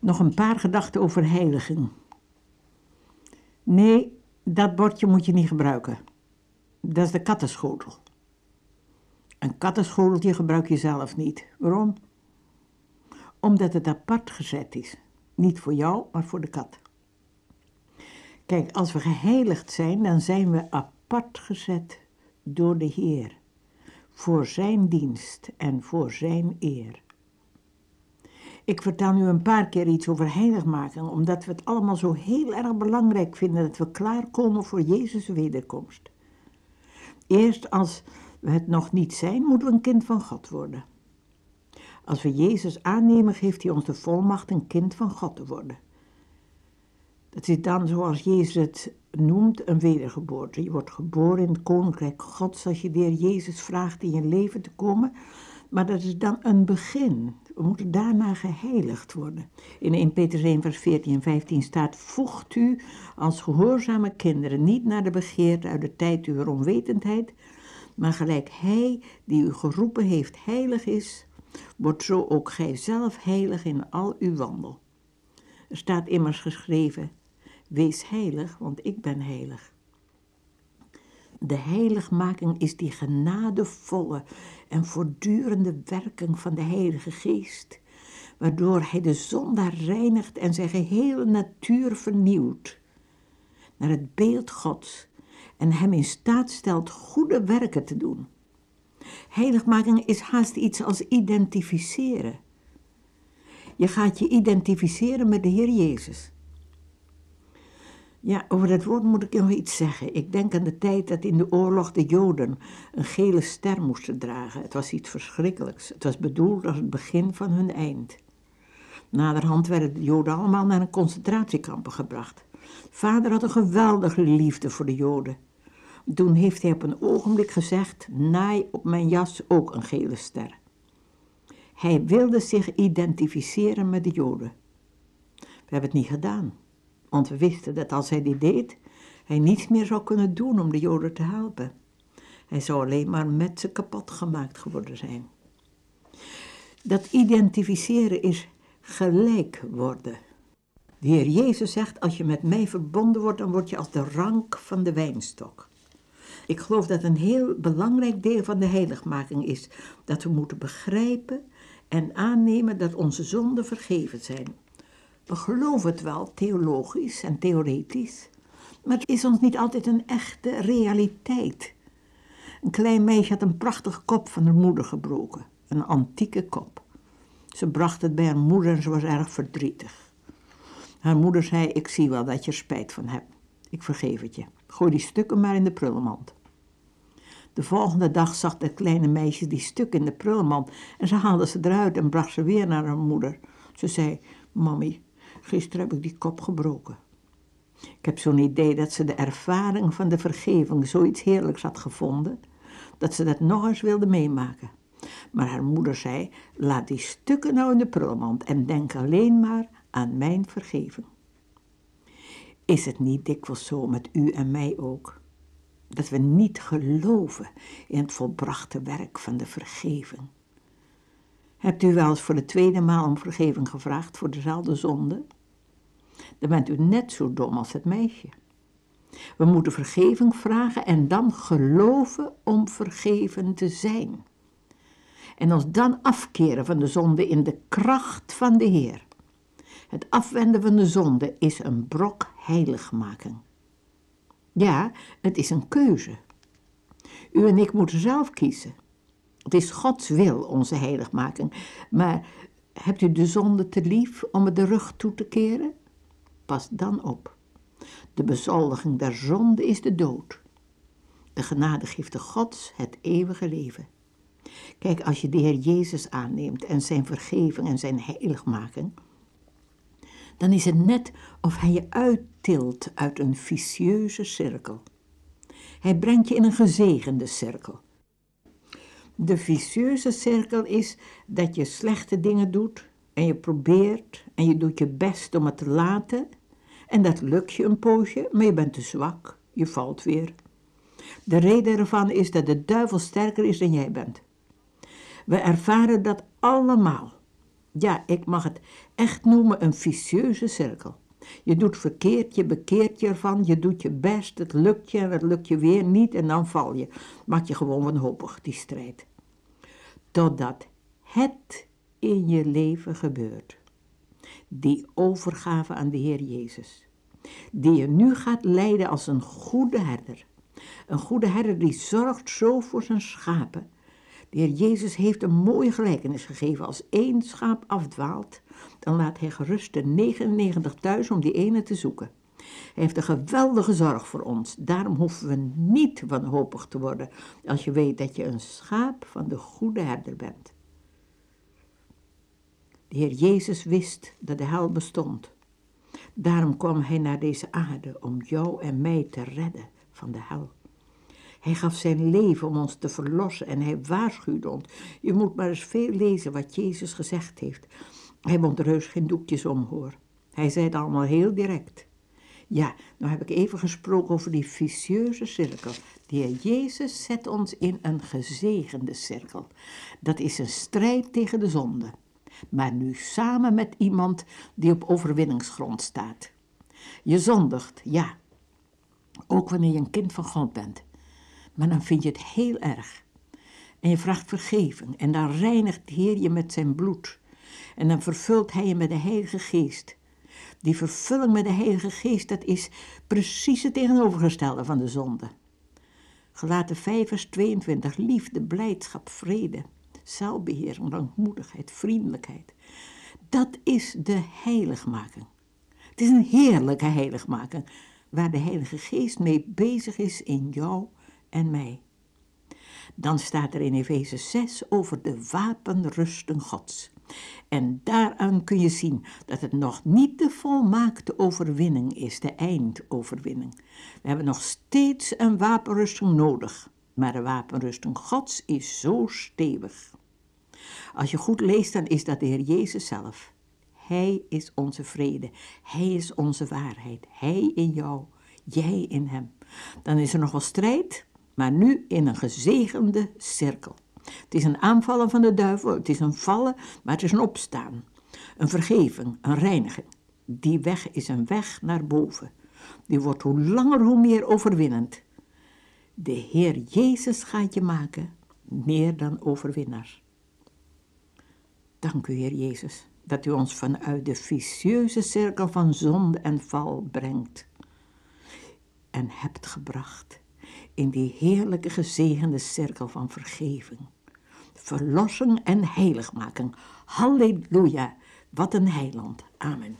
Nog een paar gedachten over heiliging. Nee, dat bordje moet je niet gebruiken. Dat is de kattenschotel. Een kattenschoteltje gebruik je zelf niet. Waarom? Omdat het apart gezet is. Niet voor jou, maar voor de kat. Kijk, als we geheiligd zijn, dan zijn we apart gezet door de Heer. Voor zijn dienst en voor zijn eer. Ik vertel nu een paar keer iets over heiligmaking, omdat we het allemaal zo heel erg belangrijk vinden dat we klaarkomen voor Jezus' wederkomst. Eerst als we het nog niet zijn, moeten we een kind van God worden. Als we Jezus aannemen, geeft hij ons de volmacht een kind van God te worden. Dat is dan, zoals Jezus het noemt, een wedergeboorte. Je wordt geboren in het koninkrijk Gods als je de Heer Jezus vraagt in je leven te komen. Maar dat is dan een begin. We moeten daarna geheiligd worden. In 1 Petrus 1 vers 14 en 15 staat, voegt u als gehoorzame kinderen niet naar de begeerte uit de tijd uw onwetendheid, maar gelijk hij die u geroepen heeft heilig is, wordt zo ook gij zelf heilig in al uw wandel. Er staat immers geschreven, wees heilig, want ik ben heilig. De heiligmaking is die genadevolle en voortdurende werking van de Heilige Geest, waardoor Hij de zondaar reinigt en zijn gehele natuur vernieuwt naar het beeld Gods en Hem in staat stelt goede werken te doen. Heiligmaking is haast iets als identificeren. Je gaat je identificeren met de Heer Jezus. Ja, over dat woord moet ik nog iets zeggen. Ik denk aan de tijd dat in de oorlog de Joden een gele ster moesten dragen. Het was iets verschrikkelijks. Het was bedoeld als het begin van hun eind. Naderhand werden de Joden allemaal naar een concentratiekampen gebracht. Vader had een geweldige liefde voor de Joden. Toen heeft hij op een ogenblik gezegd: naai op mijn jas ook een gele ster. Hij wilde zich identificeren met de Joden. We hebben het niet gedaan. Want we wisten dat als hij dit deed, hij niets meer zou kunnen doen om de Joden te helpen. Hij zou alleen maar met ze kapot gemaakt geworden zijn. Dat identificeren is gelijk worden. De Heer Jezus zegt, als je met mij verbonden wordt, dan word je als de rank van de wijnstok. Ik geloof dat een heel belangrijk deel van de heiligmaking is dat we moeten begrijpen en aannemen dat onze zonden vergeven zijn. We geloven het wel theologisch en theoretisch, maar het is ons niet altijd een echte realiteit. Een klein meisje had een prachtige kop van haar moeder gebroken, een antieke kop. Ze bracht het bij haar moeder en ze was erg verdrietig. Haar moeder zei: Ik zie wel dat je er spijt van hebt. Ik vergeef het je. Gooi die stukken maar in de prullenmand. De volgende dag zag het kleine meisje die stuk in de prullenmand en ze haalde ze eruit en bracht ze weer naar haar moeder. Ze zei: Mammy, Gisteren heb ik die kop gebroken. Ik heb zo'n idee dat ze de ervaring van de vergeving zoiets heerlijks had gevonden, dat ze dat nog eens wilde meemaken. Maar haar moeder zei: Laat die stukken nou in de prullenmand en denk alleen maar aan mijn vergeving. Is het niet dikwijls zo met u en mij ook? Dat we niet geloven in het volbrachte werk van de vergeving. Hebt u wel eens voor de tweede maal om vergeving gevraagd voor dezelfde zonde? Dan bent u net zo dom als het meisje. We moeten vergeving vragen en dan geloven om vergeven te zijn. En ons dan afkeren van de zonde in de kracht van de Heer. Het afwenden van de zonde is een brok heiligmaking. Ja, het is een keuze. U en ik moeten zelf kiezen. Het is Gods wil, onze heiligmaking. Maar hebt u de zonde te lief om het de rug toe te keren? Pas dan op. De bezoldiging der zonde is de dood. De genadegifte Gods het eeuwige leven. Kijk, als je de Heer Jezus aanneemt en zijn vergeving en zijn heiligmaking, dan is het net of hij je uittilt uit een vicieuze cirkel. Hij brengt je in een gezegende cirkel. De vicieuze cirkel is dat je slechte dingen doet en je probeert en je doet je best om het te laten en dat lukt je een poosje, maar je bent te zwak, je valt weer. De reden ervan is dat de duivel sterker is dan jij bent. We ervaren dat allemaal. Ja, ik mag het echt noemen een vicieuze cirkel. Je doet verkeerd, je bekeert je ervan, je doet je best, het lukt je en het lukt je weer niet en dan val je. Maak je gewoon wanhopig, die strijd. Totdat het in je leven gebeurt. Die overgave aan de Heer Jezus. Die je nu gaat leiden als een goede herder. Een goede herder die zorgt zo voor zijn schapen. De Heer Jezus heeft een mooie gelijkenis gegeven. Als één schaap afdwaalt, dan laat hij gerust de 99 thuis om die ene te zoeken. Hij heeft een geweldige zorg voor ons. Daarom hoeven we niet wanhopig te worden als je weet dat je een schaap van de goede herder bent. De Heer Jezus wist dat de hel bestond. Daarom kwam hij naar deze aarde om jou en mij te redden van de hel. Hij gaf zijn leven om ons te verlossen en hij waarschuwde ons. Je moet maar eens veel lezen wat Jezus gezegd heeft. Hij wond er heus geen doekjes om, hoor. Hij zei het allemaal heel direct. Ja, nou heb ik even gesproken over die vicieuze cirkel. De Heer Jezus zet ons in een gezegende cirkel. Dat is een strijd tegen de zonde. Maar nu samen met iemand die op overwinningsgrond staat. Je zondigt, ja. Ook wanneer je een kind van God bent. Maar dan vind je het heel erg. En je vraagt vergeving. En dan reinigt de Heer je met zijn bloed. En dan vervult hij je met de Heilige Geest. Die vervulling met de Heilige Geest, dat is precies het tegenovergestelde van de zonde. Gelaten 5 vers 22, liefde, blijdschap, vrede, zelfbeheer, langmoedigheid, vriendelijkheid. Dat is de heiligmaking. Het is een heerlijke heiligmaking, waar de Heilige Geest mee bezig is in jou en mij. Dan staat er in Efeze 6 over de wapenrusting Gods. En daaraan kun je zien dat het nog niet de volmaakte overwinning is, de eindoverwinning. We hebben nog steeds een wapenrusting nodig, maar de wapenrusting Gods is zo stevig. Als je goed leest, dan is dat de Heer Jezus zelf. Hij is onze vrede, Hij is onze waarheid, Hij in jou, jij in Hem. Dan is er nog wel strijd, maar nu in een gezegende cirkel. Het is een aanvallen van de duivel, het is een vallen, maar het is een opstaan. Een vergeving, een reiniging. Die weg is een weg naar boven. Die wordt hoe langer hoe meer overwinnend. De Heer Jezus gaat je maken meer dan overwinnaar. Dank u, Heer Jezus, dat u ons vanuit de vicieuze cirkel van zonde en val brengt en hebt gebracht in die heerlijke gezegende cirkel van vergeving, verlossing en heiligmaking. Halleluja, wat een heiland. Amen.